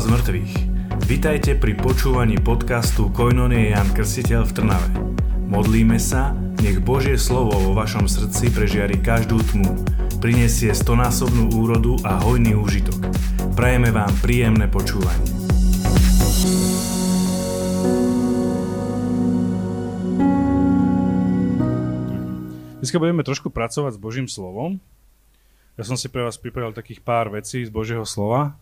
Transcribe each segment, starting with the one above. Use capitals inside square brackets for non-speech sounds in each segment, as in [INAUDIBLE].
z mŕtvych. Vitajte pri počúvaní podcastu Koinonie Jan Krstiteľ v Trnave. Modlíme sa, nech Božie slovo vo vašom srdci prežiari každú tmu, prinesie stonásobnú úrodu a hojný úžitok. Prajeme vám príjemné počúvanie. Dneska budeme trošku pracovať s Božím slovom. Ja som si pre vás pripravil takých pár vecí z Božieho slova.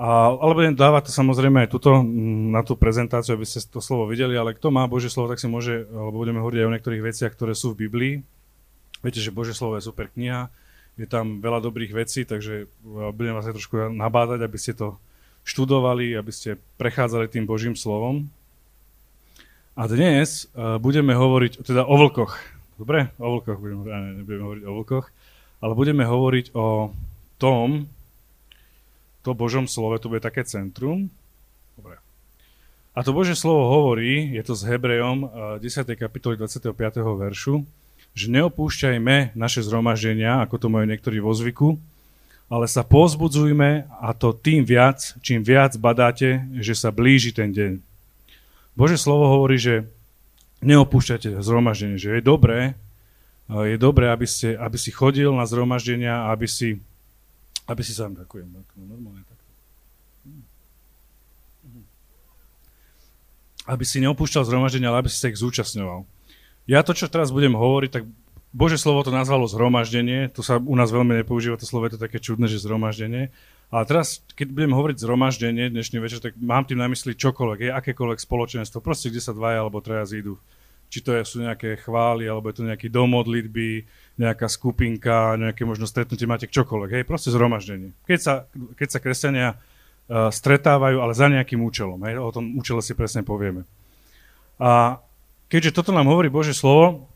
A, ale budem dávať samozrejme aj tuto mm, na tú prezentáciu, aby ste to slovo videli, ale kto má Božie slovo, tak si môže, alebo budeme hovoriť aj o niektorých veciach, ktoré sú v Biblii. Viete, že Božie slovo je super kniha, je tam veľa dobrých vecí, takže e, budem vás aj trošku nabádať, aby ste to študovali, aby ste prechádzali tým Božím slovom. A dnes uh, budeme hovoriť teda o vlkoch. Dobre? O vlkoch budeme, ne, nebudeme hovoriť o vlkoch, ale budeme hovoriť o tom, to Božom slove, to bude také centrum. Dobre. A to Božie slovo hovorí, je to s Hebrejom 10. kapitoly 25. veršu, že neopúšťajme naše zhromaždenia, ako to majú niektorí vo zvyku, ale sa pozbudzujme a to tým viac, čím viac badáte, že sa blíži ten deň. Bože slovo hovorí, že neopúšťate zhromaždenie, že je dobré, je dobré, aby, ste, aby si chodil na zhromaždenia, aby si aby si sám ďakujem. Normálne takto. Aby si neopúšťal zhromaždenie, ale aby si sa ich zúčastňoval. Ja to, čo teraz budem hovoriť, tak Bože slovo to nazvalo zhromaždenie, to sa u nás veľmi nepoužíva, to slovo je to také čudné, že zhromaždenie. Ale teraz, keď budem hovoriť zhromaždenie dnešný večer, tak mám tým na mysli čokoľvek, je akékoľvek spoločenstvo, proste kde sa dvaja alebo traja zídu. Či to sú nejaké chvály, alebo je to nejaký dom modlitby, nejaká skupinka, nejaké možno stretnutie, máte čokoľvek, hej, proste zhromaždenie. Keď sa, keď sa kresťania uh, stretávajú, ale za nejakým účelom, hej, o tom účele si presne povieme. A keďže toto nám hovorí Bože slovo,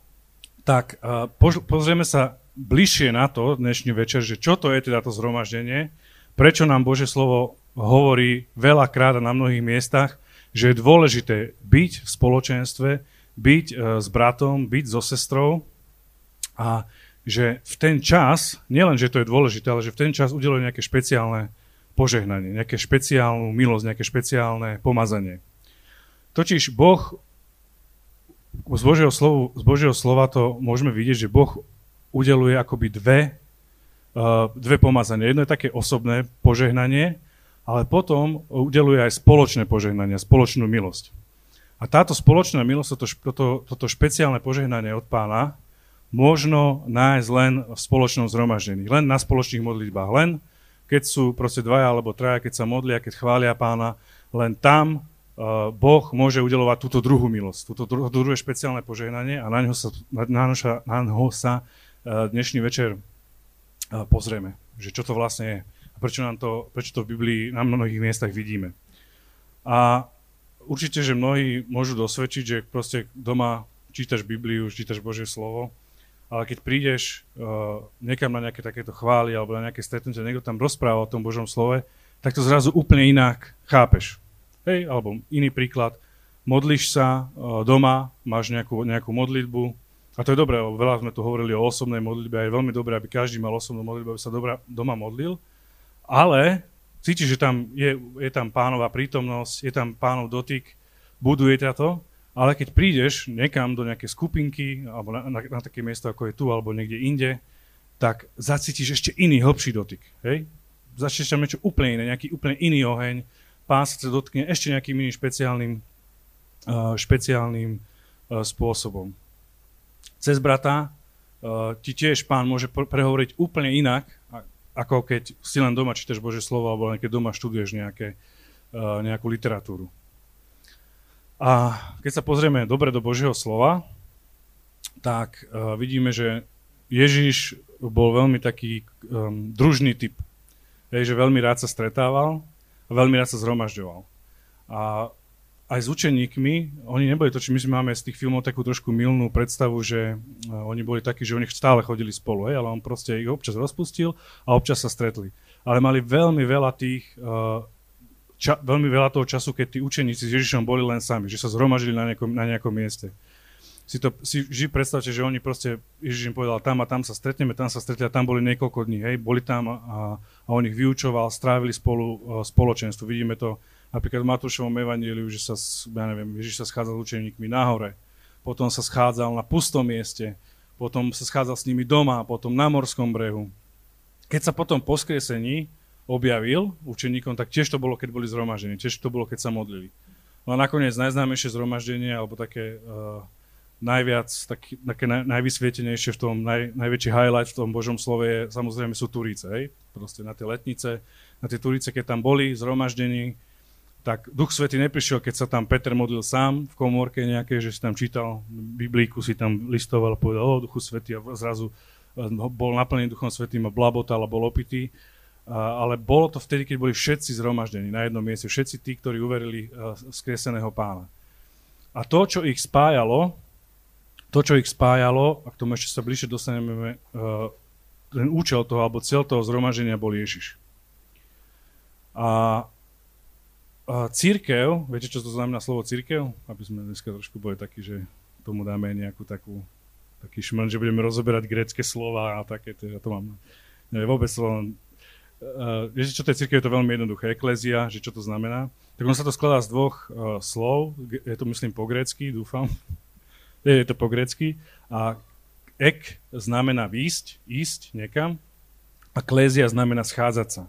tak uh, pozrieme sa bližšie na to dnešný večer, že čo to je teda to zhromaždenie, prečo nám Bože slovo hovorí veľakrát a na mnohých miestach, že je dôležité byť v spoločenstve, byť uh, s bratom, byť so sestrou, a že v ten čas, nielen, že to je dôležité, ale že v ten čas udeluje nejaké špeciálne požehnanie, nejaké špeciálnu milosť, nejaké špeciálne pomazanie. Totiž Boh, z Božieho, slovu, z Božieho slova to môžeme vidieť, že Boh udeluje akoby dve, uh, dve pomazania. Jedno je také osobné požehnanie, ale potom udeluje aj spoločné požehnanie, spoločnú milosť. A táto spoločná milosť, toto, toto, toto špeciálne požehnanie od pána, možno nájsť len v spoločnom zhromaždení, len na spoločných modlitbách, len keď sú proste dvaja alebo traja, keď sa modlia, keď chvália pána, len tam uh, Boh môže udelovať túto druhú milosť, túto dru- druhé špeciálne požehnanie a na ňo sa, na, na, na ňo sa uh, dnešný večer uh, pozrieme, že čo to vlastne je a prečo, nám to, prečo to v Biblii na mnohých miestach vidíme. A určite, že mnohí môžu dosvedčiť, že proste doma čítaš Bibliu, čítaš Božie slovo ale keď prídeš uh, niekam na nejaké takéto chvály alebo na nejaké stretnutie, niekto tam rozpráva o tom Božom slove, tak to zrazu úplne inak chápeš. Hej, alebo iný príklad, modlíš sa uh, doma, máš nejakú, nejakú modlitbu, a to je dobré, veľa sme tu hovorili o osobnej modlitbe a je veľmi dobré, aby každý mal osobnú modlitbu, aby sa dobra, doma modlil, ale cítiš, že tam je, je tam pánova prítomnosť, je tam pánov dotyk, buduje ťa to, ale keď prídeš niekam do nejakej skupinky, alebo na, na, na také miesto, ako je tu, alebo niekde inde, tak zacítiš ešte iný, hlbší dotyk. Hej? Začneš tam niečo úplne iné, nejaký úplne iný oheň, pán sa dotkne ešte nejakým iným špeciálnym, uh, špeciálnym uh, spôsobom. Cez brata uh, ti tiež pán môže prehovoriť úplne inak, ako keď si len doma čítaš Bože slovo, alebo keď doma študuješ nejaké, uh, nejakú literatúru. A keď sa pozrieme dobre do Božieho slova, tak uh, vidíme, že Ježiš bol veľmi taký um, družný typ. Je, že veľmi rád sa stretával a veľmi rád sa zhromažďoval. A aj s učeníkmi, oni neboli to, či my máme z tých filmov takú trošku milnú predstavu, že uh, oni boli takí, že oni stále chodili spolu, hej, ale on proste ich občas rozpustil a občas sa stretli. Ale mali veľmi veľa tých uh, ča, veľmi veľa toho času, keď tí učeníci s Ježišom boli len sami, že sa zhromažili na nejakom, na nejakom mieste. si to si ži predstavte, že oni proste, Ježiš im povedal, tam a tam sa stretneme, tam sa stretli a tam boli niekoľko dní, hej, boli tam a, a on ich vyučoval, strávili spolu uh, spoločenstvo. Vidíme to napríklad v Matúšovom evaníliu, že sa, ja neviem, Ježiš sa schádzal s učeníkmi nahore, potom sa schádzal na pustom mieste, potom sa schádzal s nimi doma, potom na morskom brehu. Keď sa potom po skriesení objavil učeníkom, tak tiež to bolo, keď boli zhromaždení, tiež to bolo, keď sa modlili. No a nakoniec najznámejšie zhromaždenie, alebo také uh, najviac, tak, také naj, najvysvietenejšie v tom, naj, najväčší highlight v tom Božom slove je, samozrejme sú Turíce, hej? proste na tie letnice, na tie Turíce, keď tam boli zhromaždení, tak Duch Svety neprišiel, keď sa tam Peter modlil sám v komórke nejaké, že si tam čítal Biblíku, si tam listoval a povedal, o Duchu Svety a zrazu eh, bol naplnený Duchom Svetým a blabotal a bol opitý. Ale bolo to vtedy, keď boli všetci zhromaždení na jednom mieste, všetci tí, ktorí uverili skreseného pána. A to, čo ich spájalo, to, čo ich spájalo, a k tomu ešte sa bližšie dostaneme, ten účel toho, alebo cel toho zhromaženia bol Ježiš. A církev, viete, čo to znamená slovo církev? Aby sme dneska trošku boli takí, že tomu dáme nejakú takú, taký šmrn, že budeme rozoberať grecké slova a také, ja to mám, neviem, vôbec slovo, Uh, viete, čo to je církev, je to veľmi jednoduché. Eklézia, že čo to znamená. Tak on sa to skladá z dvoch uh, slov, je to myslím po grécky, dúfam [LAUGHS] je to po grecky. A ek znamená výsť, ísť niekam a klézia znamená schádzať sa.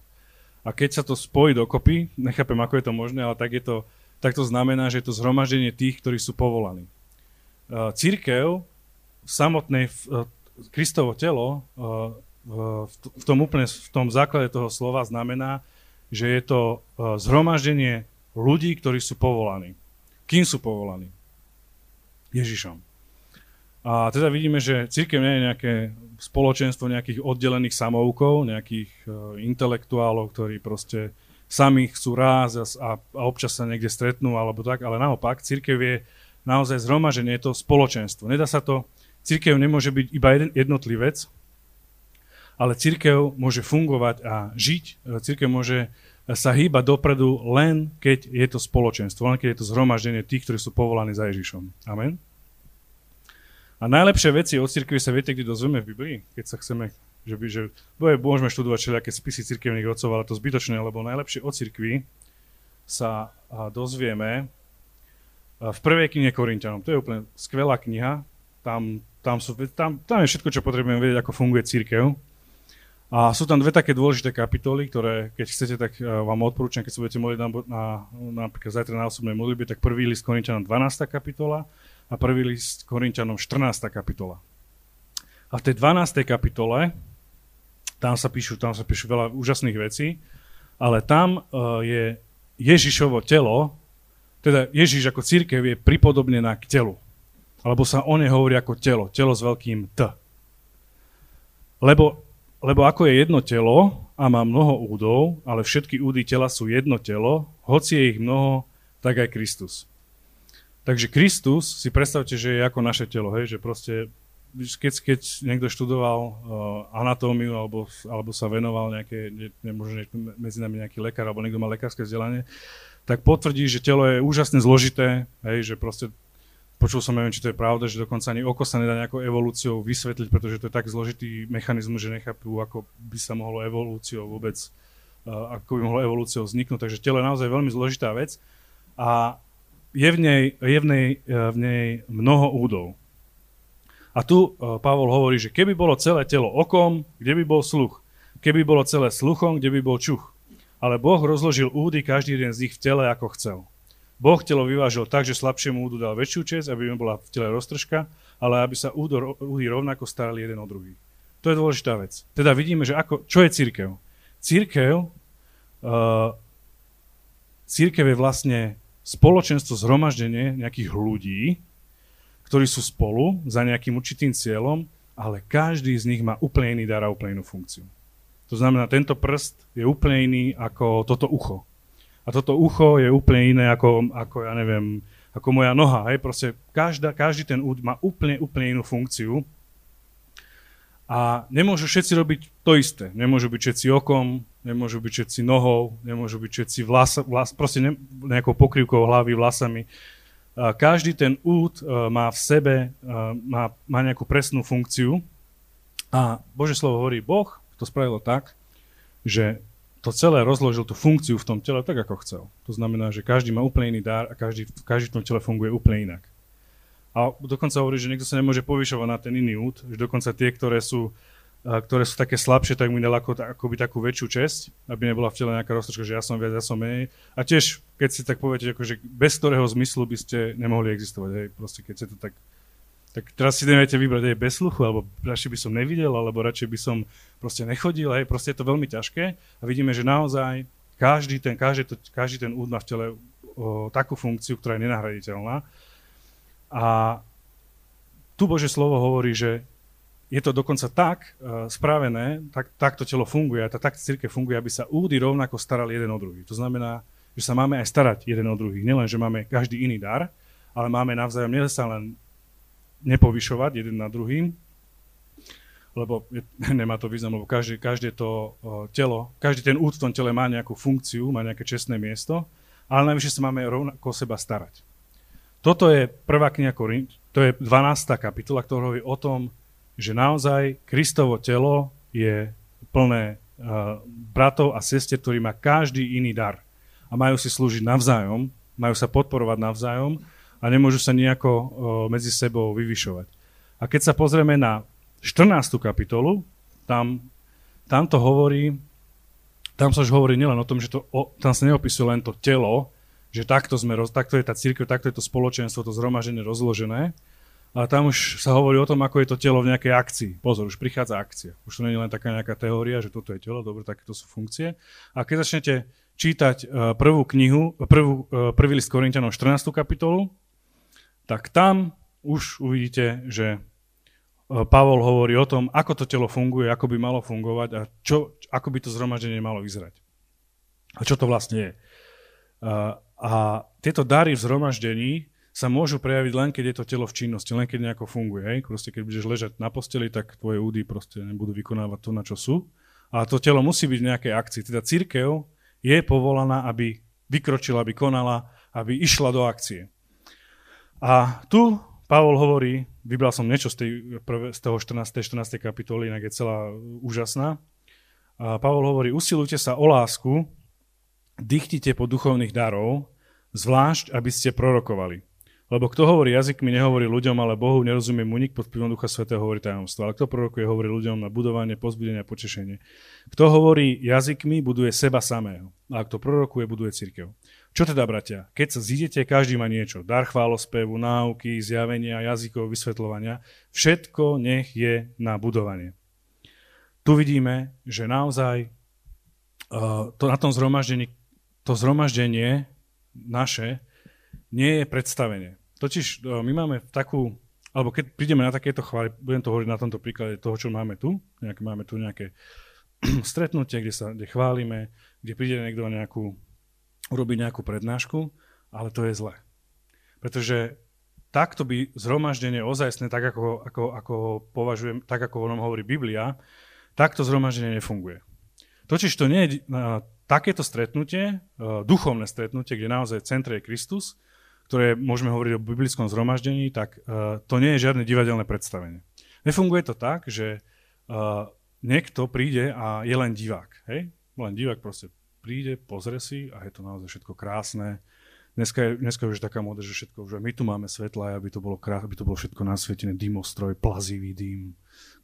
A keď sa to spojí dokopy, nechápem, ako je to možné, ale tak, je to, tak to znamená, že je to zhromaždenie tých, ktorí sú povolaní. Církev, samotné Kristovo telo, v tom úplne v tom základe toho slova znamená, že je to zhromaždenie ľudí, ktorí sú povolaní. Kým sú povolaní? Ježišom. A teda vidíme, že církev nie je nejaké spoločenstvo nejakých oddelených samoukov, nejakých uh, intelektuálov, ktorí proste sami chcú ráz a, a občas sa niekde stretnú alebo tak, ale naopak, církev je naozaj zhromaženie, je to spoločenstvo. Nedá sa to, církev nemôže byť iba jeden jednotlivec, ale církev môže fungovať a žiť, církev môže sa hýbať dopredu len keď je to spoločenstvo, len keď je to zhromaždenie tých, ktorí sú povolaní za Ježišom. Amen. A najlepšie veci o cirkvi sa viete, kde dozvieme v Biblii, keď sa chceme, že, by, že boje, môžeme študovať všelijaké spisy cirkevných otcov, ale to zbytočné, lebo najlepšie o cirkvi sa dozvieme v prvej knihe Korintianom. To je úplne skvelá kniha. Tam, tam, sú, tam, tam je všetko, čo potrebujeme vedieť, ako funguje církev. A sú tam dve také dôležité kapitoly, ktoré, keď chcete, tak vám odporúčam, keď sa budete modliť na, na, napríklad zajtra na osobnej modlitbe, tak prvý list Korinčanom 12. kapitola a prvý list Korinčanom 14. kapitola. A v tej 12. kapitole, tam sa píšu, tam sa píšu veľa úžasných vecí, ale tam uh, je Ježišovo telo, teda Ježiš ako církev je pripodobnená k telu. Alebo sa o nej hovorí ako telo, telo s veľkým T. Lebo lebo ako je jedno telo a má mnoho údov, ale všetky údy tela sú jedno telo, hoci je ich mnoho, tak aj Kristus. Takže Kristus, si predstavte, že je ako naše telo, hej, že proste, keď, keď niekto študoval uh, anatómiu alebo, alebo sa venoval nejaké, ne, možno medzi nami nejaký lekár alebo niekto má lekárske vzdelanie, tak potvrdí, že telo je úžasne zložité, hej, že proste Počul som, neviem, či to je pravda, že dokonca ani oko sa nedá nejakou evolúciou vysvetliť, pretože to je tak zložitý mechanizmus, že nechápu, ako by sa mohlo evolúciou vôbec, uh, ako by mohlo evolúciou vzniknúť. Takže telo je naozaj veľmi zložitá vec a je v nej, je v nej, uh, v nej mnoho údov. A tu uh, Pavol hovorí, že keby bolo celé telo okom, kde by bol sluch? Keby bolo celé sluchom, kde by bol čuch? Ale Boh rozložil údy každý jeden z nich v tele, ako chcel. Boh telo vyvážil tak, že slabšiemu údu dal väčšiu čest, aby mu bola v tele roztržka, ale aby sa údy rovnako starali jeden o druhý. To je dôležitá vec. Teda vidíme, že ako, čo je církev? Církev, uh, církev je vlastne spoločenstvo, zhromaždenie nejakých ľudí, ktorí sú spolu za nejakým určitým cieľom, ale každý z nich má úplne iný dar a úplne inú funkciu. To znamená, tento prst je úplne iný ako toto ucho a toto ucho je úplne iné ako, ako ja neviem, ako moja noha. Hej? Proste každá, každý ten úd má úplne, úplne inú funkciu a nemôžu všetci robiť to isté. Nemôžu byť všetci okom, nemôžu byť všetci nohou, nemôžu byť všetci vlas, vlas proste ne, nejakou pokrývkou hlavy, vlasami. každý ten úd má v sebe má, má nejakú presnú funkciu a Bože slovo hovorí, Boh to spravilo tak, že to celé rozložil tú funkciu v tom tele tak, ako chcel. To znamená, že každý má úplne iný dar a každý, každý v tom tele funguje úplne inak. A dokonca hovorí, že niekto sa nemôže povyšovať na ten iný úd, že dokonca tie, ktoré sú ktoré sú také slabšie, tak mi dal ako, akoby takú väčšiu česť, aby nebola v tele nejaká roztočka, že ja som viac, ja som menej. A tiež, keď si tak poviete, akože bez ktorého zmyslu by ste nemohli existovať, hej, proste keď si to tak tak teraz si neviete vybrať aj bez sluchu, alebo radšej by som nevidel, alebo radšej by som proste nechodil, hej, proste je to veľmi ťažké a vidíme, že naozaj každý ten, každý, to, každý ten úd má v tele o, takú funkciu, ktorá je nenahraditeľná. A tu Bože slovo hovorí, že je to dokonca tak uh, spravené, tak, tak to telo funguje, a tak církev funguje, aby sa údy rovnako starali jeden o druhý. To znamená, že sa máme aj starať jeden o druhých. Nielen, že máme každý iný dar, ale máme navzájom nie sa len nepovyšovať jeden na druhým, lebo je, [LAUGHS] nemá to význam, lebo každé, každé to uh, telo, každý ten úd v tom tele má nejakú funkciu, má nejaké čestné miesto, ale najvyššie sa máme rovnako o seba starať. Toto je prvá kniha Korint, to je 12. kapitola, ktorá hovorí o tom, že naozaj Kristovo telo je plné uh, bratov a sestier, ktorí má každý iný dar a majú si slúžiť navzájom, majú sa podporovať navzájom a nemôžu sa nejako uh, medzi sebou vyvyšovať. A keď sa pozrieme na 14. kapitolu, tam, tam to hovorí, tam sa už hovorí nielen o tom, že to, o, tam sa neopisuje len to telo, že takto, sme, takto je tá církev, takto je to spoločenstvo, to zhromaženie rozložené, a tam už sa hovorí o tom, ako je to telo v nejakej akcii. Pozor, už prichádza akcia. Už to nie je len taká nejaká teória, že toto je telo, dobre, takéto sú funkcie. A keď začnete čítať e, prvú knihu, prvú, e, prvý list Korintianov 14. kapitolu, tak tam už uvidíte, že e, Pavol hovorí o tom, ako to telo funguje, ako by malo fungovať a čo, ako by to zhromaždenie malo vyzerať. A čo to vlastne je. A, tieto dary v zhromaždení sa môžu prejaviť len, keď je to telo v činnosti, len keď nejako funguje. Hej? Proste keď budeš ležať na posteli, tak tvoje údy proste nebudú vykonávať to, na čo sú. A to telo musí byť v nejakej akcii. Teda církev je povolaná, aby vykročila, aby konala, aby išla do akcie. A tu Pavol hovorí, vybral som niečo z, tej, z toho 14. 14. kapitoly, inak je celá úžasná. A Pavol hovorí, usilujte sa o lásku, dychtite po duchovných darov, zvlášť, aby ste prorokovali. Lebo kto hovorí jazykmi, nehovorí ľuďom, ale Bohu nerozumie mu nik pod vplyvom Ducha Svetého hovorí tajomstvo. Ale kto prorokuje, hovorí ľuďom na budovanie, pozbudenie a potešenie. Kto hovorí jazykmi, buduje seba samého. A kto prorokuje, buduje církev. Čo teda, bratia? Keď sa zídete, každý má niečo. Dar chválospevu, náuky, zjavenia, jazykov, vysvetľovania. Všetko nech je na budovanie. Tu vidíme, že naozaj uh, to na tom zhromaždení, to zhromaždenie naše nie je predstavenie. Totiž e, my máme takú, alebo keď prídeme na takéto chvály, budem to hovoriť na tomto príklade toho, čo máme tu, nejaké, máme tu nejaké [CLEARS THROAT] stretnutie, kde sa kde chválime, kde príde niekto nejakú, urobiť nejakú prednášku, ale to je zlé. Pretože takto by zhromaždenie ozajstné, tak ako, ako, ako považujem, tak ako o hovorí Biblia, takto zhromaždenie nefunguje. Totiž to nie je uh, takéto stretnutie, uh, duchovné stretnutie, kde naozaj centre je Kristus, ktoré môžeme hovoriť o biblickom zhromaždení, tak uh, to nie je žiadne divadelné predstavenie. Nefunguje to tak, že uh, niekto príde a je len divák. Hej? Len divák proste príde, pozrie si a je to naozaj všetko krásne. Dneska je, dneska už taká móda, že všetko, že my tu máme svetla, aby to bolo, krásne, aby to bolo všetko nasvietené, dymostroj, plazivý dým,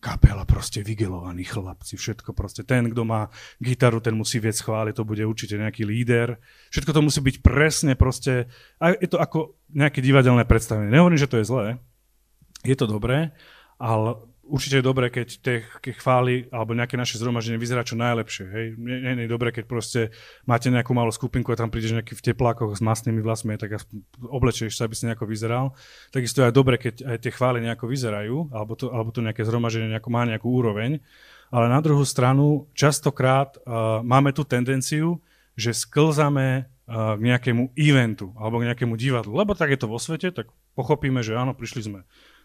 kapela, proste vygelovaní chlapci, všetko proste. Ten, kto má gitaru, ten musí viec chváliť, to bude určite nejaký líder. Všetko to musí byť presne proste, a je to ako nejaké divadelné predstavenie. Nehovorím, že to je zlé, je to dobré, ale určite je dobré, keď tie keď chvály alebo nejaké naše zhromaždenie vyzerá čo najlepšie. Hej. Nie, nie, nie je dobré, keď proste máte nejakú malú skupinku a tam prídeš nejaký v teplákoch s masnými vlasmi, tak oblečieš sa, aby si nejako vyzeral. Takisto je aj dobré, keď aj tie chvály nejako vyzerajú, alebo to, alebo to nejaké zhromaždenie nejako má nejakú úroveň. Ale na druhú stranu, častokrát uh, máme tú tendenciu, že sklzame k nejakému eventu alebo k nejakému divadlu. Lebo tak je to vo svete, tak pochopíme, že áno, prišli sme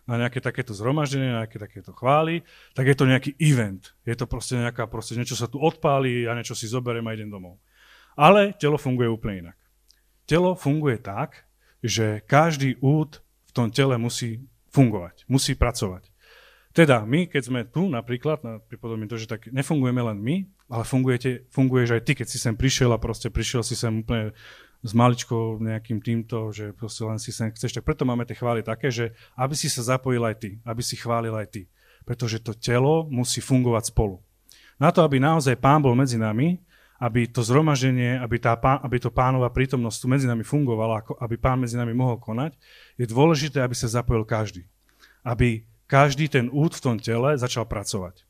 na nejaké takéto zhromaždenie, na nejaké takéto chvály, tak je to nejaký event. Je to proste nejaká, proste niečo sa tu odpáli, ja niečo si zoberiem a idem domov. Ale telo funguje úplne inak. Telo funguje tak, že každý úd v tom tele musí fungovať, musí pracovať. Teda my, keď sme tu napríklad, pripodobím to, že tak nefungujeme len my, ale fungujete, funguješ aj ty, keď si sem prišiel a proste prišiel si sem úplne s maličkou nejakým týmto, že proste len si sem chceš. Tak preto máme tie chvály také, že aby si sa zapojil aj ty, aby si chválil aj ty. Pretože to telo musí fungovať spolu. Na to, aby naozaj pán bol medzi nami, aby to zhromaždenie, aby, tá, aby to pánova prítomnosť tu medzi nami fungovala, aby pán medzi nami mohol konať, je dôležité, aby sa zapojil každý. Aby každý ten úd v tom tele začal pracovať.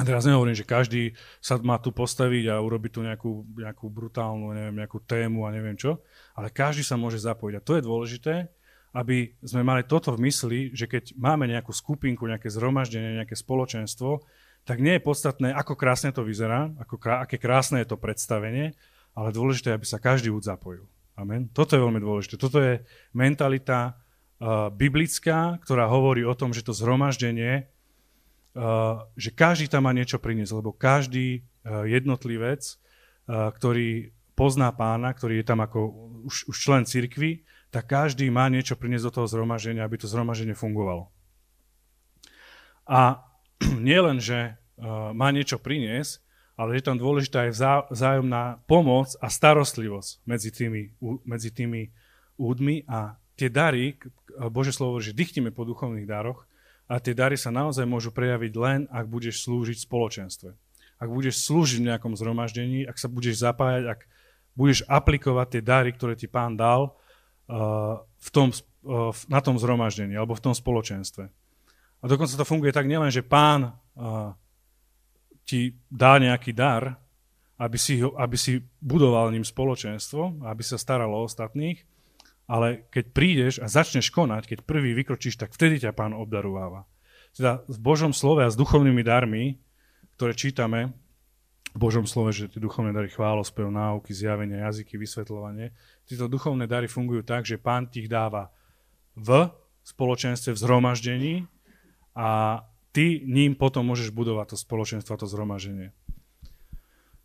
A teraz nehovorím, že každý sa má tu postaviť a urobiť tu nejakú, nejakú brutálnu, neviem, nejakú tému a neviem čo, ale každý sa môže zapojiť. A to je dôležité, aby sme mali toto v mysli, že keď máme nejakú skupinku, nejaké zhromaždenie, nejaké spoločenstvo, tak nie je podstatné, ako krásne to vyzerá, ako krá, aké krásne je to predstavenie, ale dôležité aby sa každý úd zapojil. Amen. Toto je veľmi dôležité. Toto je mentalita uh, biblická, ktorá hovorí o tom, že to zhromaždenie, že každý tam má niečo priniesť, lebo každý uh, jednotlivec, uh, ktorý pozná pána, ktorý je tam ako už, už člen cirkvy, tak každý má niečo priniesť do toho zhromaždenia, aby to zhromaždenie fungovalo. A [CLEARS THROAT] nie len, že má niečo priniesť, ale je tam dôležitá aj vzá, vzájomná pomoc a starostlivosť medzi tými, medzi tými údmi a tie dary, Bože slovo, že dychtíme po duchovných daroch a tie dary sa naozaj môžu prejaviť len, ak budeš slúžiť v spoločenstve. Ak budeš slúžiť v nejakom zhromaždení, ak sa budeš zapájať, ak budeš aplikovať tie dary, ktoré ti pán dal uh, v tom, uh, na tom zhromaždení alebo v tom spoločenstve. A dokonca to funguje tak nielen, že pán uh, ti dá nejaký dar, aby si, aby si budoval ním spoločenstvo, aby sa staralo o ostatných, ale keď prídeš a začneš konať, keď prvý vykročíš, tak vtedy ťa pán obdarováva. Teda v Božom slove a s duchovnými darmi, ktoré čítame, v Božom slove, že tie duchovné dary chválospev, náuky, zjavenia, jazyky, vysvetľovanie, tieto duchovné dary fungujú tak, že pán ti ich dáva v spoločenstve, v zhromaždení, a ty ním potom môžeš budovať to spoločenstvo a to zhromaženie.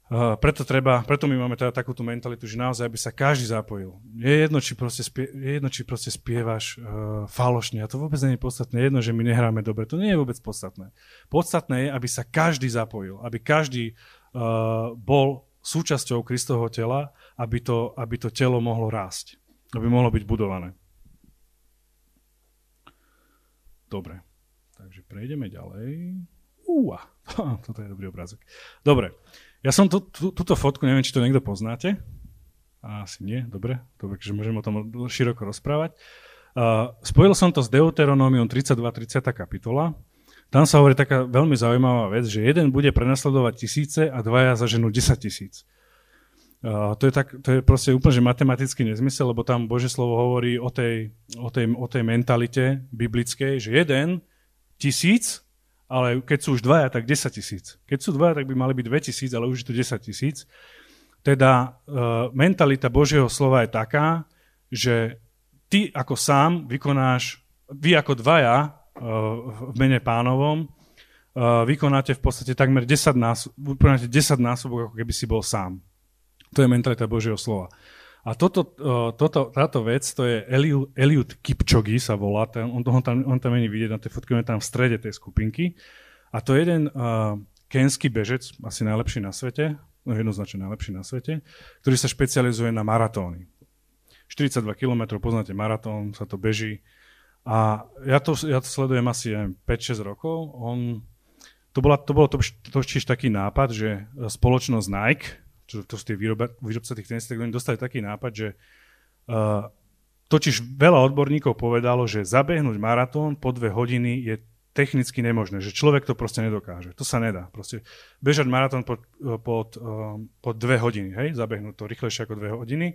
Uh, preto, treba, preto my máme teda takúto mentalitu, že naozaj by sa každý zapojil. Je jedno, či proste, spie, je jedno, či proste spievaš uh, falošne. A to vôbec nie je podstatné. Jedno, že my nehráme dobre. To nie je vôbec podstatné. Podstatné je, aby sa každý zapojil. Aby každý uh, bol súčasťou Kristovho tela, aby to, aby to telo mohlo rásť. Aby mohlo byť budované. Dobre. Takže prejdeme ďalej. Úa, [LAUGHS] toto je dobrý obrázok. Dobre, ja som tú, tú, túto fotku, neviem, či to niekto poznáte. Asi nie, dobre, dobre, že môžem o tom široko rozprávať. Uh, spojil som to s Deuteronómium 32.30 kapitola. Tam sa hovorí taká veľmi zaujímavá vec, že jeden bude prenasledovať tisíce a dvaja zaženú 10 tisíc. Uh, to, je tak, to je proste úplne že matematický nezmysel, lebo tam Bože slovo hovorí o tej, o tej, o tej mentalite biblickej, že jeden tisíc, ale keď sú už dvaja, tak 10 tisíc. Keď sú dvaja, tak by mali byť 2 tisíc, ale už je to 10 tisíc. Teda uh, mentalita Božieho slova je taká, že ty ako sám vykonáš, vy ako dvaja uh, v mene pánovom, uh, vykonáte v podstate takmer 10 násob, vykonáte 10 násobok, ako keby si bol sám. To je mentalita Božieho slova. A toto, toto, táto vec, to je Eliud, Eliud Kipchoge sa volá, ten, on, on, tam, on tam není vidieť na tej fotke, on je tam v strede tej skupinky. A to je jeden uh, kenský bežec, asi najlepší na svete, no jednoznačne najlepší na svete, ktorý sa špecializuje na maratóny. 42 km, poznáte maratón, sa to beží. A ja to, ja to sledujem asi 5-6 rokov. On, to, bola, to bolo to, to, taký nápad, že spoločnosť Nike, čo to sú tie výroba, výrobca tých tenisov, tak oni dostali taký nápad, že uh, totiž veľa odborníkov povedalo, že zabehnúť maratón po dve hodiny je technicky nemožné, že človek to proste nedokáže. To sa nedá. Proste bežať maratón pod, pod, uh, pod dve hodiny, hej, zabehnúť to rýchlejšie ako dve hodiny.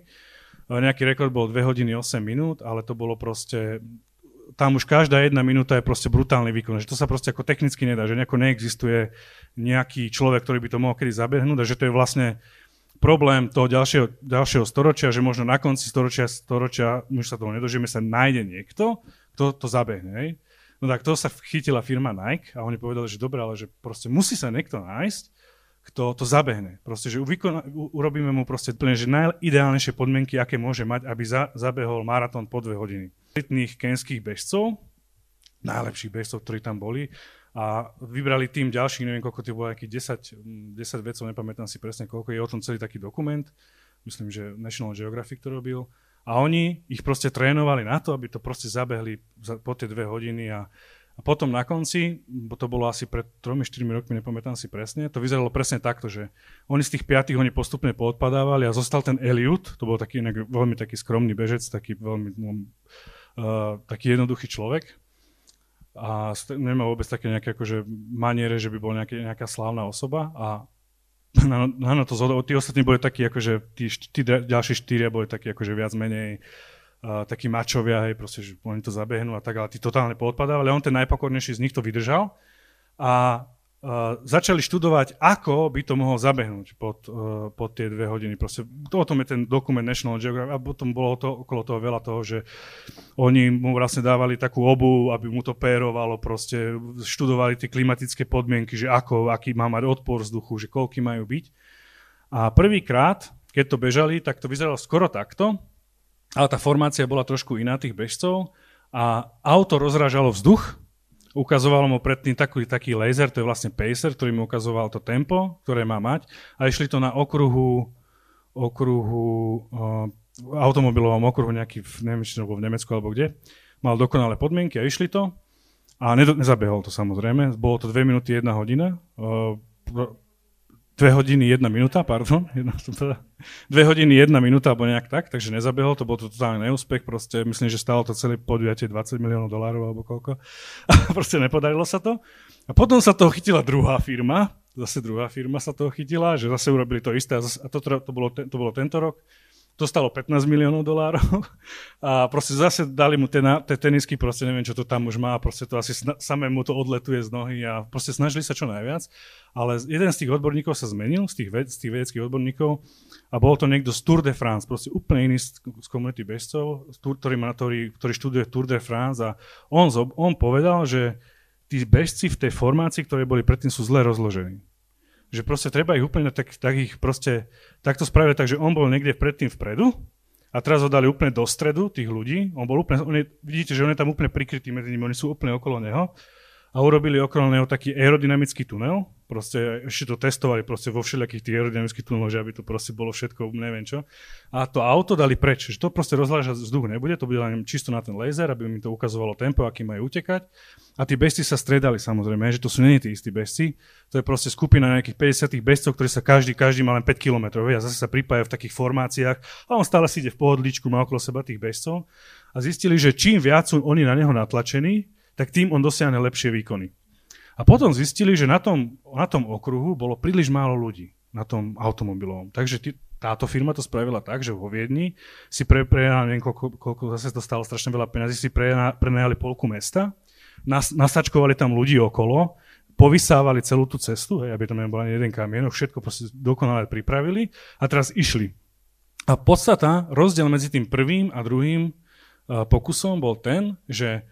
Uh, nejaký rekord bol 2 hodiny 8 minút, ale to bolo proste tam už každá jedna minúta je proste brutálny výkon, že to sa proste ako technicky nedá, že nejako neexistuje nejaký človek, ktorý by to mohol kedy zabehnúť a že to je vlastne problém toho ďalšieho, ďalšieho storočia, že možno na konci storočia, storočia, už sa toho nedožijeme, sa nájde niekto, kto to zabehne. No tak to sa chytila firma Nike a oni povedali, že dobre, ale že proste musí sa niekto nájsť, kto to zabehne. Proste, že vykona, urobíme mu proste plne, že najideálnejšie podmienky, aké môže mať, aby za, zabehol maratón po dve hodiny. Elitných kenských bežcov, najlepších bežcov, ktorí tam boli, a vybrali tým ďalších, neviem koľko to bolo, nejakých 10, 10 vecov, nepamätám si presne koľko, je o tom celý taký dokument, myslím, že National Geographic to robil, a oni ich proste trénovali na to, aby to proste zabehli po tie dve hodiny a a potom na konci, bo to bolo asi pred 3-4 rokmi, nepamätám si presne, to vyzeralo presne takto, že oni z tých piatých oni postupne poodpadávali a zostal ten Eliud, to bol taký inak veľmi taký skromný bežec, taký veľmi uh, taký jednoduchý človek a nemal vôbec také nejaké akože maniere, že by bol nejaký, nejaká slávna osoba a [LAUGHS] na, na to zhodol, tí ostatní boli takí, akože tí, tí ďalší štyria boli takí akože viac menej uh, takí mačovia, hej, proste, že oni to zabehnú a tak, ale tí totálne poodpadávali, ale on ten najpokornejší z nich to vydržal. A začali študovať, ako by to mohol zabehnúť pod, uh, pod tie dve hodiny. Proste, to o tom je ten dokument National Geographic a potom bolo to, okolo toho veľa toho, že oni mu vlastne dávali takú obu, aby mu to pérovalo, proste študovali tie klimatické podmienky, že ako, aký má mať odpor vzduchu, že koľky majú byť. A prvýkrát, keď to bežali, tak to vyzeralo skoro takto, ale tá formácia bola trošku iná tých bežcov a auto rozrážalo vzduch, ukazovalo mu predtým taký, taký laser, to je vlastne pacer, ktorý mu ukazoval to tempo, ktoré má mať. A išli to na okruhu, okruhu uh, automobilovom okruhu nejaký, neviem, či v Nemecku alebo kde, mal dokonalé podmienky a išli to. A nezabehol to samozrejme, bolo to 2 minúty 1 hodina, uh, dve hodiny, jedna minúta, pardon, [LAUGHS] jedna, dve hodiny, jedna minúta, alebo nejak tak, takže nezabehol, to bol to totálny neúspech, proste myslím, že stalo to celé podujatie 20 miliónov dolárov, alebo koľko. [LAUGHS] A proste nepodarilo sa to. A potom sa toho chytila druhá firma, zase druhá firma sa toho chytila, že zase urobili to isté a, zase, a to, to, bolo, to bolo tento rok to stalo 15 miliónov dolárov. A proste zase dali mu tie tenisky, proste neviem, čo to tam už má, proste to asi sna- samé mu to odletuje z nohy a proste snažili sa čo najviac, ale jeden z tých odborníkov sa zmenil, z tých, ved- z tých vedeckých odborníkov a bol to niekto z Tour de France, proste úplne iný z, z komunity bežcov, ktorý, má, ktorý, ktorý študuje Tour de France a on, on povedal, že tí bežci v tej formácii, ktoré boli predtým, sú zle rozložení že proste treba ich úplne tak, tak ich proste takto spraviť, takže on bol niekde predtým vpredu a teraz ho dali úplne do stredu tých ľudí. On bol úplne, on je, vidíte, že on je tam úplne prikrytý medzi nimi, oni sú úplne okolo neho a urobili okolo neho taký aerodynamický tunel, proste ešte to testovali proste vo všelijakých tých aerodynamických tuneloch, že aby to proste bolo všetko, neviem čo. A to auto dali preč, že to proste rozhľažať vzduch nebude, to bude len čisto na ten laser, aby mi to ukazovalo tempo, aký majú utekať. A tí bežci sa striedali samozrejme, že to sú nie tí istí bežci, to je proste skupina nejakých 50 bežcov, ktorí sa každý, každý má len 5 km a zase sa pripájajú v takých formáciách a on stále si ide v pohodličku, má okolo seba tých bežcov a zistili, že čím viac sú oni na neho natlačení, tak tým on dosiahne lepšie výkony. A potom zistili, že na tom, na tom okruhu bolo príliš málo ľudí, na tom automobilovom. Takže tí, táto firma to spravila tak, že vo Viedni si pre, pre neviem, koľko, koľko zase to stalo strašne veľa peniazí, si pre, prenajali polku mesta, nas, nasačkovali tam ľudí okolo, povysávali celú tú cestu, hej, aby tam nebol ani jeden kamienok, všetko proste dokonale pripravili a teraz išli. A podstata, rozdiel medzi tým prvým a druhým uh, pokusom bol ten, že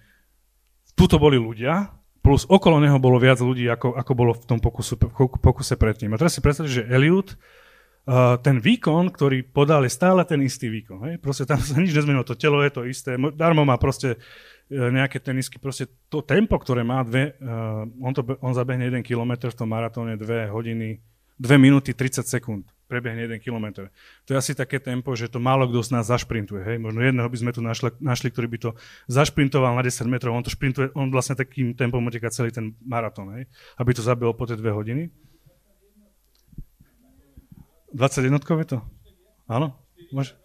tuto boli ľudia, plus okolo neho bolo viac ľudí, ako, ako bolo v tom pokusu, pokuse predtým. A teraz si predstavte, že Eliud, uh, ten výkon, ktorý podal, je stále ten istý výkon. Hej? Proste tam sa nič nezmenilo, to telo je to isté, darmo má proste uh, nejaké tenisky, proste to tempo, ktoré má dve, uh, on, to, on zabehne 1 km v tom maratóne 2 hodiny, 2 minúty 30 sekúnd prebehne 1 km. To je asi také tempo, že to málo kto z nás zašprintuje. Hej? Možno jedného by sme tu našli, našli, ktorý by to zašprintoval na 10 metrov, on to šprintuje, on vlastne takým tempom uteká celý ten maratón, hej? aby to zabilo po tie 2 hodiny. 21 je to? Áno? Môže?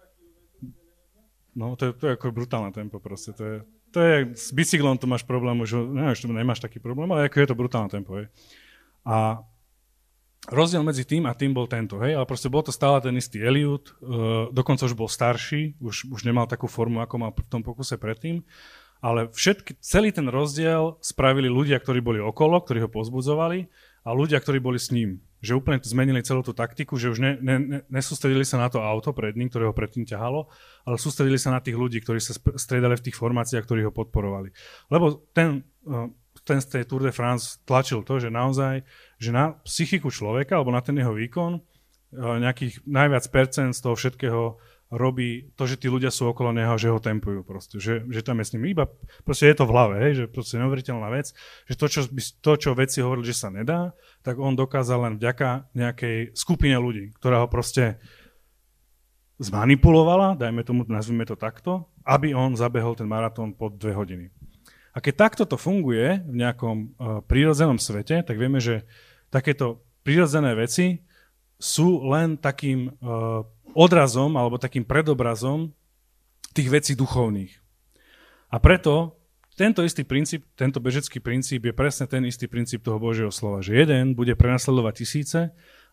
No, to je, to je ako brutálne tempo proste. To je, to je, s bicyklom to máš problém, už neviem, nemáš taký problém, ale ako je to brutálne tempo. Hej. A rozdiel medzi tým a tým bol tento, hej, ale proste bol to stále ten istý Eliud, uh, dokonca už bol starší, už, už nemal takú formu, ako mal v tom pokuse predtým, ale všetky, celý ten rozdiel spravili ľudia, ktorí boli okolo, ktorí ho pozbudzovali a ľudia, ktorí boli s ním. Že úplne zmenili celú tú taktiku, že už ne, ne, ne, nesústredili sa na to auto pred ním, ktoré ho predtým ťahalo, ale sústredili sa na tých ľudí, ktorí sa striedali v tých formáciách, ktorí ho podporovali. Lebo ten, uh, ten z tej Tour de France tlačil to, že naozaj, že na psychiku človeka, alebo na ten jeho výkon, nejakých najviac percent z toho všetkého robí to, že tí ľudia sú okolo neho, že ho tempujú proste, že, že tam je s ním iba, proste je to v hlave, hej, že proste neuveriteľná vec, že to čo, to, čo veci hovorili, že sa nedá, tak on dokázal len vďaka nejakej skupine ľudí, ktorá ho proste zmanipulovala, dajme tomu, nazvime to takto, aby on zabehol ten maratón pod dve hodiny. A keď takto to funguje v nejakom uh, prírodzenom svete, tak vieme, že takéto prírodzené veci sú len takým uh, odrazom alebo takým predobrazom tých vecí duchovných. A preto tento istý princíp, tento bežecký princíp je presne ten istý princíp toho Božieho slova, že jeden bude prenasledovať tisíce,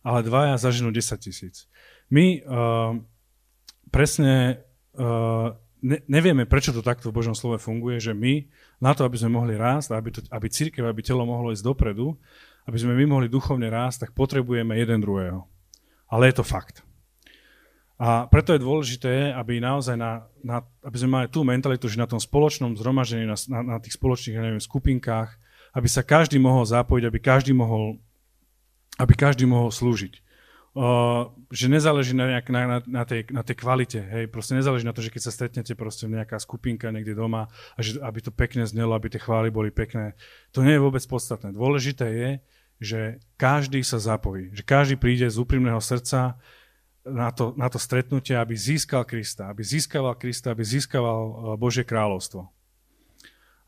ale dvaja zaženú 10 tisíc. My uh, presne uh, ne, nevieme, prečo to takto v Božom slove funguje, že my na to, aby sme mohli rásť, aby, to, aby církev, aby telo mohlo ísť dopredu, aby sme my mohli duchovne rásť, tak potrebujeme jeden druhého. Ale je to fakt. A preto je dôležité, aby naozaj na, na, aby sme mali tú mentalitu, že na tom spoločnom zhromaždení, na, na, na tých spoločných neviem, skupinkách, aby sa každý mohol zapojiť, aby každý mohol, aby každý mohol slúžiť. Uh, že nezáleží na, nejak, na, na, na, tej, na tej kvalite, hej, proste nezáleží na to, že keď sa stretnete proste nejaká skupinka niekde doma a že, aby to pekne znelo, aby tie chvály boli pekné. To nie je vôbec podstatné. Dôležité je, že každý sa zapojí, že každý príde z úprimného srdca, na to, na to stretnutie, aby získal Krista, aby získaval Krista, aby získaval Božie kráľovstvo.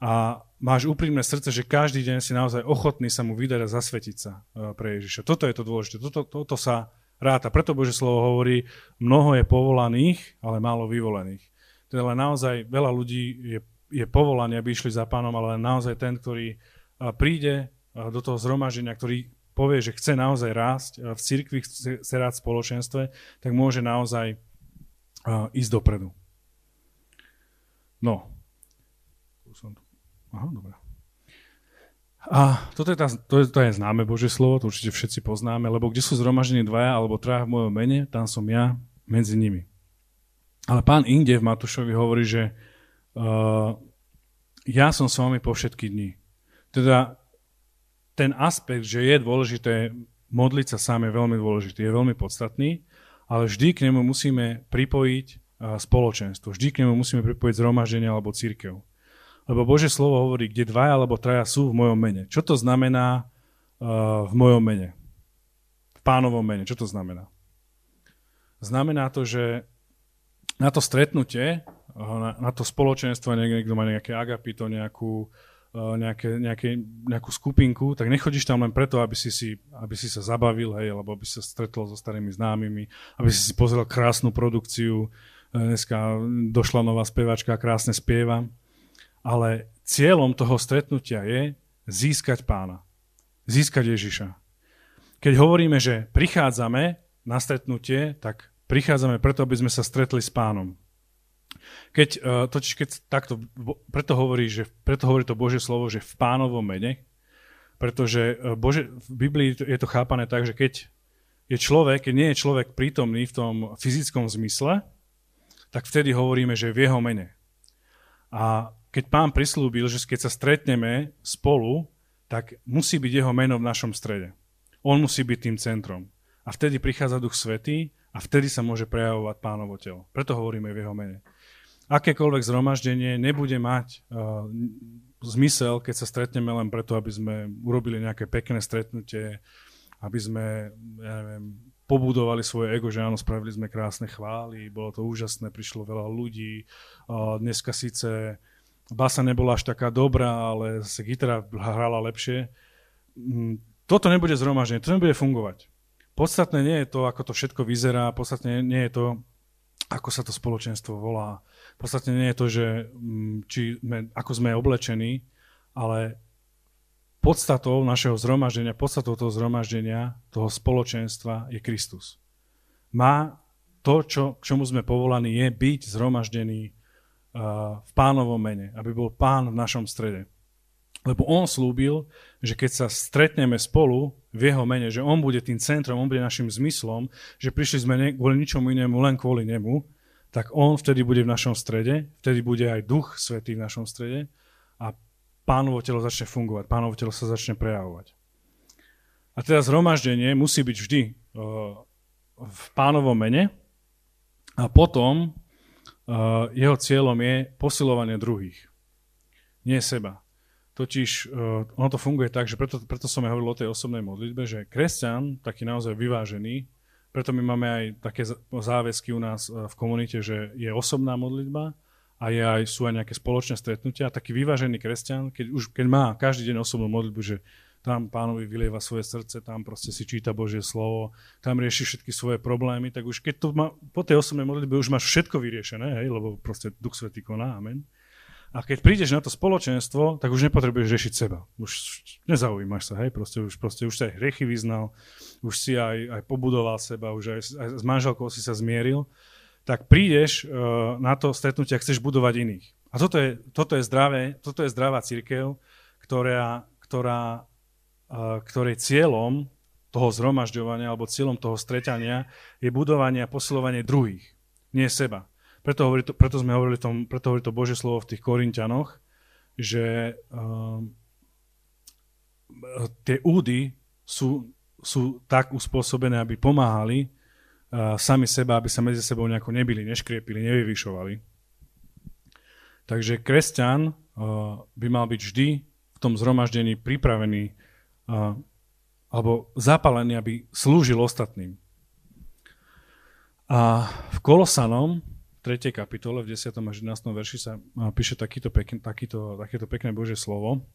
A máš úprimné srdce, že každý deň si naozaj ochotný sa mu vydať a zasvetiť sa uh, pre Ježiša. Toto je to dôležité, toto, toto sa ráta. Preto Bože slovo hovorí, mnoho je povolaných, ale málo vyvolených. Teda len naozaj veľa ľudí je, je povolaný, aby išli za pánom, ale naozaj ten, ktorý uh, príde do toho zhromaždenia, ktorý povie, že chce naozaj rásť v cirkvi, chce, chce rásť v spoločenstve, tak môže naozaj ísť dopredu. No. Aha, dobré. A toto je, tá, to, je, to je známe Božie slovo, to určite všetci poznáme, lebo kde sú zhromaždení dvaja alebo traja v mojom mene, tam som ja medzi nimi. Ale pán inde v Matúšovi hovorí, že uh, ja som s vami po všetky dni. Teda ten aspekt, že je dôležité modliť sa sám je veľmi dôležitý, je veľmi podstatný, ale vždy k nemu musíme pripojiť spoločenstvo, vždy k nemu musíme pripojiť zhromaždenie alebo církev. Lebo Bože slovo hovorí, kde dvaja alebo traja sú v mojom mene. Čo to znamená uh, v mojom mene? V pánovom mene. Čo to znamená? Znamená to, že na to stretnutie, na, na to spoločenstvo, niekto má nejaké agapito, nejakú, nejaké, nejaké, nejakú skupinku, tak nechodíš tam len preto, aby si, si, aby si sa zabavil, hej, alebo aby sa stretol so starými známymi, aby si si pozrel krásnu produkciu, e, dneska došla nová spevačka, krásne spieva, ale cieľom toho stretnutia je získať pána, získať Ježiša. Keď hovoríme, že prichádzame na stretnutie, tak prichádzame preto, aby sme sa stretli s pánom. Keď, uh, totiž keď takto, preto hovorí, že, preto hovorí to Božie slovo, že v pánovom mene, pretože uh, Bože, v Biblii je to chápané tak, že keď je človek, keď nie je človek prítomný v tom fyzickom zmysle, tak vtedy hovoríme, že v jeho mene. A keď pán prislúbil, že keď sa stretneme spolu, tak musí byť jeho meno v našom strede. On musí byť tým centrom. A vtedy prichádza Duch Svetý a vtedy sa môže prejavovať pánovo telo. Preto hovoríme v jeho mene akékoľvek zhromaždenie nebude mať uh, zmysel, keď sa stretneme len preto, aby sme urobili nejaké pekné stretnutie, aby sme, ja neviem, pobudovali svoje ego, že áno, spravili sme krásne chvály, bolo to úžasné, prišlo veľa ľudí. Uh, dneska síce basa nebola až taká dobrá, ale gitara hrala lepšie. Mm, toto nebude zhromaždenie, to nebude fungovať. Podstatné nie je to, ako to všetko vyzerá, podstatné nie je to, ako sa to spoločenstvo volá. Podstatne nie je to, že mm, či sme, ako sme oblečení, ale podstatou našeho zhromaždenia, podstatou toho zhromaždenia, toho spoločenstva je Kristus. Má to, čo, k čomu sme povolaní, je byť zhromaždený v pánovom mene, aby bol pán v našom strede. Lebo on slúbil, že keď sa stretneme spolu v jeho mene, že on bude tým centrom, on bude našim zmyslom, že prišli sme kvôli ničomu inému, len kvôli nemu, tak on vtedy bude v našom strede, vtedy bude aj duch svetý v našom strede a pánovo telo začne fungovať, pánovo telo sa začne prejavovať. A teda zhromaždenie musí byť vždy v pánovom mene a potom jeho cieľom je posilovanie druhých, nie seba. Totiž uh, ono to funguje tak, že preto, preto som aj hovoril o tej osobnej modlitbe, že kresťan, taký naozaj vyvážený, preto my máme aj také záväzky u nás v komunite, že je osobná modlitba a je aj, sú aj nejaké spoločné stretnutia. Taký vyvážený kresťan, keď, už, keď má každý deň osobnú modlitbu, že tam pánovi vylieva svoje srdce, tam proste si číta Božie slovo, tam rieši všetky svoje problémy, tak už keď to má, po tej osobnej modlitbe už máš všetko vyriešené, hej, lebo proste Duch Svetý koná, amen. A keď prídeš na to spoločenstvo, tak už nepotrebuješ riešiť seba. Už nezaujímaš sa, hej, proste už, proste už sa aj hriechy vyznal, už si aj, aj pobudoval seba, už aj, aj s manželkou si sa zmieril, tak prídeš uh, na to stretnutie a chceš budovať iných. A toto je, toto je, zdravé, toto je zdravá církev, ktorá, ktorá ktorej cieľom toho zhromažďovania alebo cieľom toho stretania je budovanie a posilovanie druhých, nie seba. Preto, hovorí to, preto sme hovorili tom, preto hovorí to Božie slovo v tých Korintianoch, že uh, tie údy sú, sú tak uspôsobené, aby pomáhali uh, sami seba, aby sa medzi sebou nejako nebili, neškriepili, nevyvyšovali. Takže kresťan uh, by mal byť vždy v tom zhromaždení pripravený alebo zapálený, aby slúžil ostatným. A v Kolosanom, 3. kapitole, v 10. až 11. verši sa píše takýto, pekn, takýto, takéto pekné Božie slovo,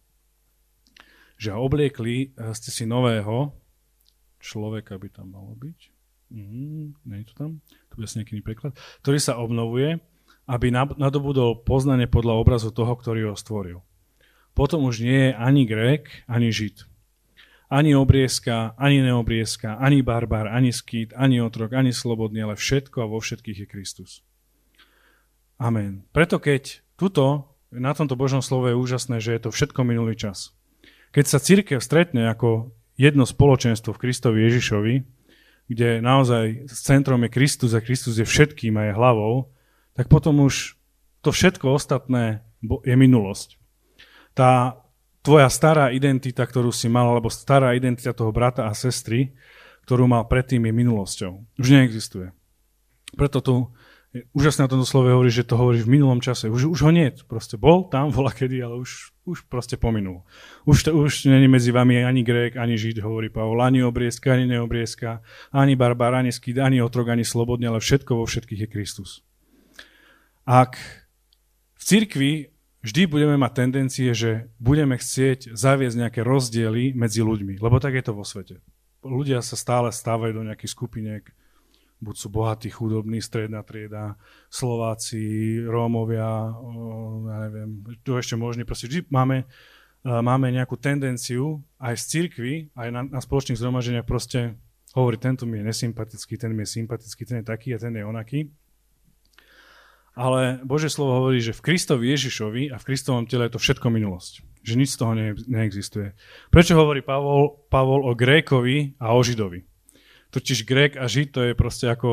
že obliekli e, ste si nového človeka by tam malo byť. Mm, nie je to tam. Tu je nejaký preklad. Ktorý sa obnovuje, aby nadobudol poznanie podľa obrazu toho, ktorý ho stvoril. Potom už nie je ani Grék, ani Žid ani obriezka, ani neobriezka, ani barbar, ani skýt, ani otrok, ani slobodný, ale všetko a vo všetkých je Kristus. Amen. Preto keď tuto, na tomto Božom slove je úžasné, že je to všetko minulý čas. Keď sa církev stretne ako jedno spoločenstvo v Kristovi Ježišovi, kde naozaj centrom je Kristus a Kristus je všetkým a je hlavou, tak potom už to všetko ostatné je minulosť. Tá tvoja stará identita, ktorú si mal, alebo stará identita toho brata a sestry, ktorú mal predtým, je minulosťou. Už neexistuje. Preto tu úžasné na tomto slove hovorí, že to hovorí v minulom čase. Už, už ho nie. Proste bol tam, [LAUGHS] bola kedy, ale už, už proste pominul. Už, to, už není medzi vami ani Grék, ani Žid, hovorí Pavol, ani obriezka, ani neobriezka, ani barbar, ani skyd, ani otrok, ani slobodne, ale všetko vo všetkých je Kristus. Ak v cirkvi vždy budeme mať tendencie, že budeme chcieť zaviesť nejaké rozdiely medzi ľuďmi, lebo tak je to vo svete. Ľudia sa stále stávajú do nejakých skupiniek, buď sú bohatí, chudobní, stredná trieda, Slováci, Rómovia, ja neviem, tu ešte možný, proste vždy máme, máme nejakú tendenciu aj z cirkvi, aj na, na spoločných zhromaždeniach proste hovorí, tento mi je nesympatický, ten mi je sympatický, ten je taký a ten je onaký. Ale Bože slovo hovorí, že v Kristovi Ježišovi a v Kristovom tele je to všetko minulosť. Že nič z toho ne, neexistuje. Prečo hovorí Pavol, Pavol o Grékovi a o Židovi? Totiž Grék a Žid to je proste ako,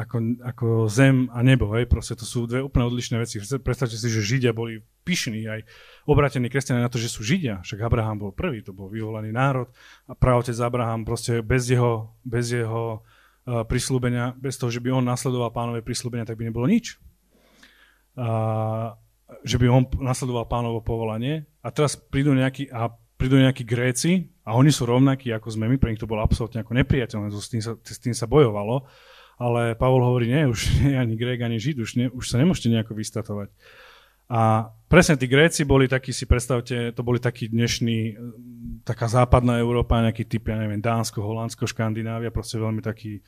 ako, ako zem a nebo. Hej? Proste to sú dve úplne odlišné veci. Predstavte si, že Židia boli pyšní, aj obratení kresťania na to, že sú Židia. Však Abraham bol prvý, to bol vyvolaný národ a pravotec Abraham proste bez jeho, bez jeho Eh, prislúbenia, bez toho, že by on nasledoval pánové prislúbenia, tak by nebolo nič. A, že by on nasledoval pánovo povolanie. A teraz prídu nejakí, a prídu nejakí Gréci a oni sú rovnakí ako sme my, pre nich to bolo absolútne ako nepriateľné, s tým sa, s tým sa bojovalo. Ale Pavol hovorí, nie, už nie ani Grék, ani Žid, už, ne, už sa nemôžete nejako vystatovať. A presne tí Gréci boli takí, si predstavte, to boli takí dnešní, taká západná Európa, nejaký typ, ja neviem, Dánsko, Holandsko, Škandinávia, proste veľmi taký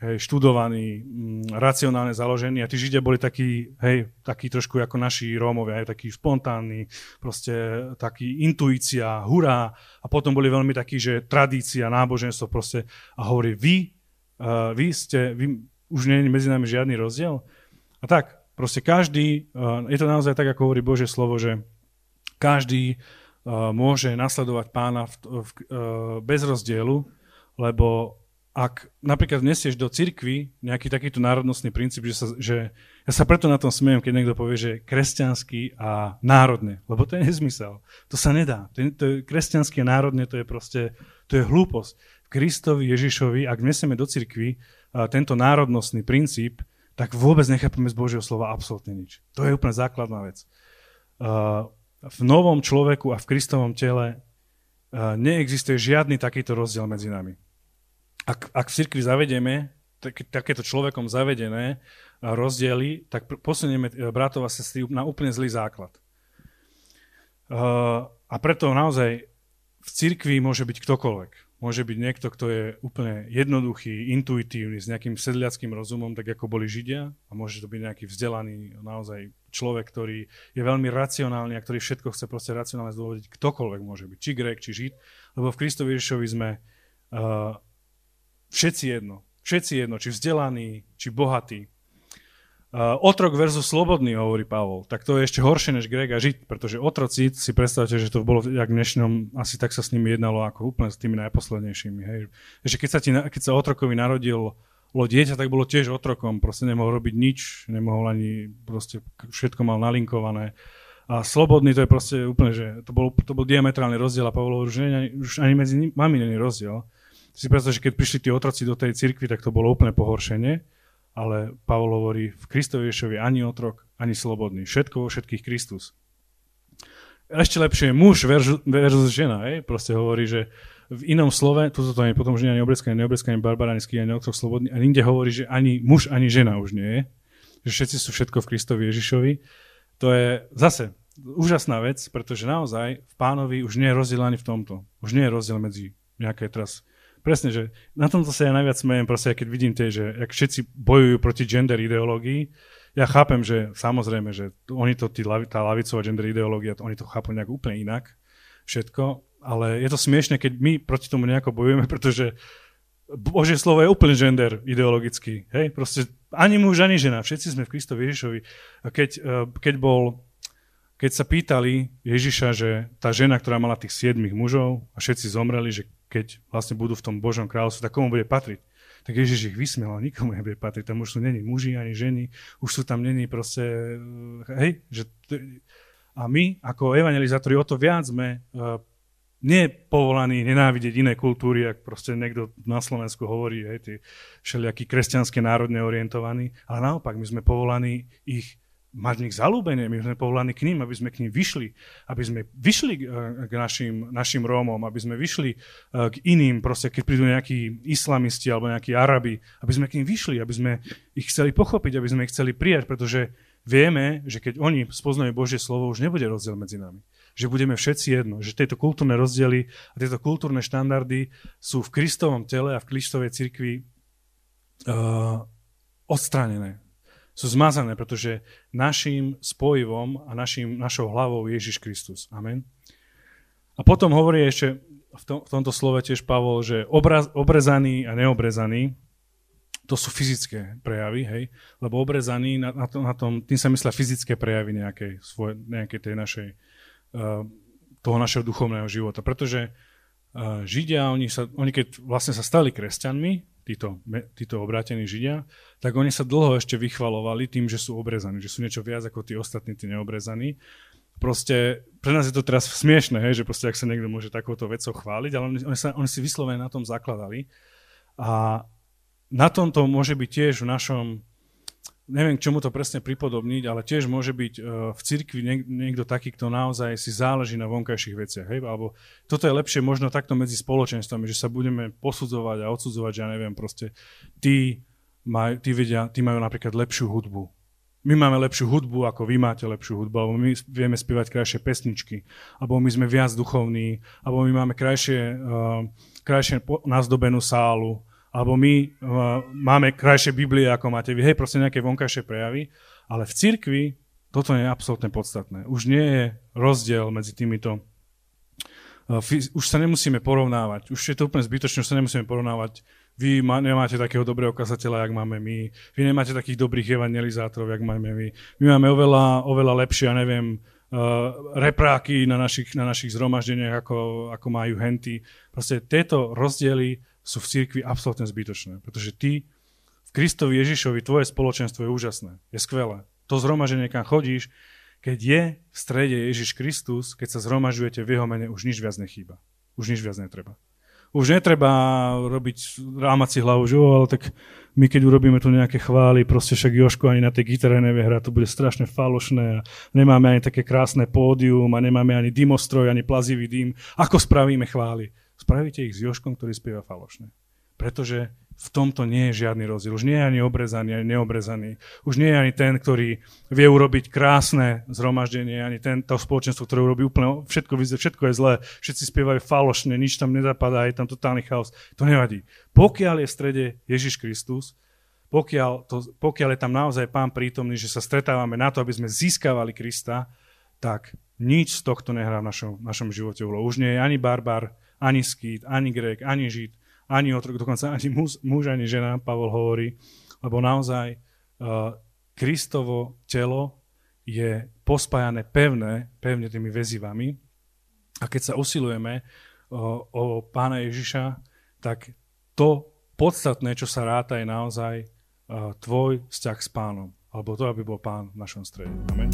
hej, študovaný, m, mm, racionálne založený. A tí Židia boli takí, hej, takí trošku ako naši Rómovia, hej, takí spontánni, proste taký intuícia, hurá. A potom boli veľmi takí, že tradícia, náboženstvo proste. A hovorí, vy, uh, vy ste, vy, už nie je medzi nami žiadny rozdiel. A tak, Proste každý, eh, je to naozaj tak, ako hovorí Božie slovo, že každý eh, môže nasledovať pána v, v, eh, bez rozdielu, lebo ak napríklad nesieš do cirkvy nejaký takýto národnostný princíp, že, sa, že ja sa preto na tom smiem, keď niekto povie, že kresťanský a národne, lebo to je nezmysel. To sa nedá. To je, to je kresťanský a národne, to je proste, to je hlúposť. V Kristovi Ježišovi, ak nesieme do cirkvy tento národnostný princíp, tak vôbec nechápeme z Božieho slova absolútne nič. To je úplne základná vec. v novom človeku a v Kristovom tele neexistuje žiadny takýto rozdiel medzi nami ak, ak v cirkvi zavedieme tak, takéto človekom zavedené rozdiely, tak posunieme bratov a sestry na úplne zlý základ. Uh, a preto naozaj v cirkvi môže byť ktokoľvek. Môže byť niekto, kto je úplne jednoduchý, intuitívny, s nejakým sedliackým rozumom, tak ako boli Židia. A môže to byť nejaký vzdelaný naozaj človek, ktorý je veľmi racionálny a ktorý všetko chce proste racionálne zdôvodiť. Ktokoľvek môže byť. Či Grek, či Žid. Lebo v Kristovi Ježišovi sme uh, Všetci jedno. Všetci jedno, či vzdelaný, či bohatý. Uh, otrok versus slobodný, hovorí Pavol. Tak to je ešte horšie než Greg a Žid, pretože otroci, si predstavte, že to bolo jak dnešnom, asi tak sa s nimi jednalo ako úplne s tými najposlednejšími. Hej. Že keď sa, ti, keď sa otrokovi narodil lo dieťa, tak bolo tiež otrokom, proste nemohol robiť nič, nemohol ani, proste všetko mal nalinkované. A slobodný to je proste úplne, že to bol, to bol diametrálny rozdiel a Pavol hovorí, že ani, už ani medzi nimi není rozdiel si predstav, že keď prišli tí otroci do tej cirkvi, tak to bolo úplne pohoršenie, ale Pavol hovorí, v Kristovi Ješovi ani otrok, ani slobodný. Všetko vo všetkých Kristus. Ešte lepšie je muž versus, žena. Hej? Proste hovorí, že v inom slove, tu to nie je potom, že ani obrezkaný, neobrezkaný, barbaránsky, ani otrok slobodný, a inde hovorí, že ani muž, ani žena už nie je. Že všetci sú všetko v Kristovi Ježišovi. To je zase úžasná vec, pretože naozaj v pánovi už nie je rozdiel ani v tomto. Už nie je rozdiel medzi nejaké teraz presne, že na tomto sa ja najviac smejem, proste, keď vidím tie, že ak všetci bojujú proti gender ideológii, ja chápem, že samozrejme, že oni to, tí, tá lavicová gender ideológia, oni to chápu nejak úplne inak, všetko, ale je to smiešne, keď my proti tomu nejako bojujeme, [LAUGHS] pretože Božie slovo je úplne gender ideologický. Hej? Proste ani muž, ani žena. Všetci sme v Kristovi Ježišovi. A keď, eh, keď bol keď sa pýtali Ježiša, že tá žena, ktorá mala tých siedmých mužov a všetci zomreli, že keď vlastne budú v tom Božom kráľovstve, tak komu bude patriť? Tak Ježiš ich vysmiel, nikomu nebude patriť. Tam už sú není muži ani ženy, už sú tam není proste, eh, hej, že a my ako evangelizátori o to viac sme uh, nie povolaní nenávidieť iné kultúry, ak proste niekto na Slovensku hovorí, hej, tí všelijakí kresťanské národne orientovaní, ale naopak my sme povolaní ich mať v nich zalúbenie, my sme povolaní k ním, aby sme k ním vyšli, aby sme vyšli k eh, našim, našim Rómom, aby sme vyšli eh, k iným, proste keď prídu nejakí islamisti alebo nejakí Arabi, aby sme k ním vyšli, aby sme ich chceli pochopiť, aby sme ich chceli prijať, pretože vieme, že keď oni spoznajú Božie slovo, už nebude rozdiel medzi nami. Že budeme všetci jedno, že tieto kultúrne rozdiely a tieto kultúrne štandardy sú v Kristovom tele a v Kristovej cirkvi uh, odstránené sú zmazané, pretože našim spojivom a našim, našou hlavou je Ježiš Kristus. Amen. A potom hovorí ešte v, tom, v tomto slove tiež Pavol, že obraz, obrezaný a neobrezaný, to sú fyzické prejavy, hej? Lebo obrezaný, na, na, tom, na tom, tým sa myslia fyzické prejavy nejakej, svoj, nejakej tej našej, uh, toho našeho duchovného života. Pretože uh, Židia, oni, sa, oni keď vlastne sa stali kresťanmi, títo, títo obrátení Židia, tak oni sa dlho ešte vychvalovali tým, že sú obrezaní, že sú niečo viac ako tí ostatní, tí neobrezaní. Proste pre nás je to teraz smiešne, hej, že proste ak sa niekto môže takouto vecou chváliť, ale oni, oni, sa, oni si vyslovene na tom zakladali. A na tomto môže byť tiež v našom neviem, k čomu to presne pripodobniť, ale tiež môže byť uh, v cirkvi niek- niekto taký, kto naozaj si záleží na vonkajších veciach. Hej? Alebo toto je lepšie možno takto medzi spoločenstvami, že sa budeme posudzovať a odsudzovať, že ja neviem, proste tí, maj, tí, vedia, tí majú napríklad lepšiu hudbu. My máme lepšiu hudbu, ako vy máte lepšiu hudbu, alebo my vieme spievať krajšie pesničky, alebo my sme viac duchovní, alebo my máme krajšie, uh, krajšie nazdobenú sálu, alebo my uh, máme krajšie Biblie, ako máte vy, hej, proste nejaké vonkajšie prejavy, ale v cirkvi toto je absolútne podstatné. Už nie je rozdiel medzi týmito uh, už sa nemusíme porovnávať. Už je to úplne zbytočné, už sa nemusíme porovnávať. Vy ma, nemáte takého dobrého kazateľa, jak máme my. Vy nemáte takých dobrých evangelizátorov, jak máme my. My máme oveľa, oveľa lepšie, ja neviem, uh, repráky na našich, na našich zhromaždeniach, ako, ako majú henty. Proste tieto rozdiely sú v cirkvi absolútne zbytočné. Pretože ty v Kristovi Ježišovi, tvoje spoločenstvo je úžasné, je skvelé. To zhromaženie, kam chodíš, keď je v strede Ježiš Kristus, keď sa zhromažujete v jeho mene, už nič viac nechýba. Už nič viac netreba. Už netreba robiť, rámať si hlavu, že ale tak my keď urobíme tu nejaké chvály, proste však Joško ani na tej gitare nevie hrať, to bude strašne falošné a nemáme ani také krásne pódium a nemáme ani dymostroj, ani plazivý dym. Ako spravíme chvály? Spravíte ich s Joškom, ktorý spieva falošné. Pretože v tomto nie je žiadny rozdiel. Už nie je ani obrezaný, ani neobrezaný. Už nie je ani ten, ktorý vie urobiť krásne zhromaždenie, ani ten, to spoločenstvo, ktoré urobí úplne všetko, všetko je zlé, všetci spievajú falošne, nič tam nezapadá, je tam totálny chaos. To nevadí. Pokiaľ je v strede Ježiš Kristus, pokiaľ, to, pokiaľ je tam naozaj Pán prítomný, že sa stretávame na to, aby sme získavali Krista, tak nič z tohto nehrá v našom, našom živote. Už nie je ani barbar, ani skýt, ani grek, ani žid, ani otrok, dokonca ani muž, muž ani žena, Pavol hovorí, lebo naozaj uh, Kristovo telo je pospájané pevné, pevne tými väzivami a keď sa usilujeme uh, o pána Ježiša, tak to podstatné, čo sa ráta, je naozaj uh, tvoj vzťah s pánom, alebo to, aby bol pán v našom strede. Amen.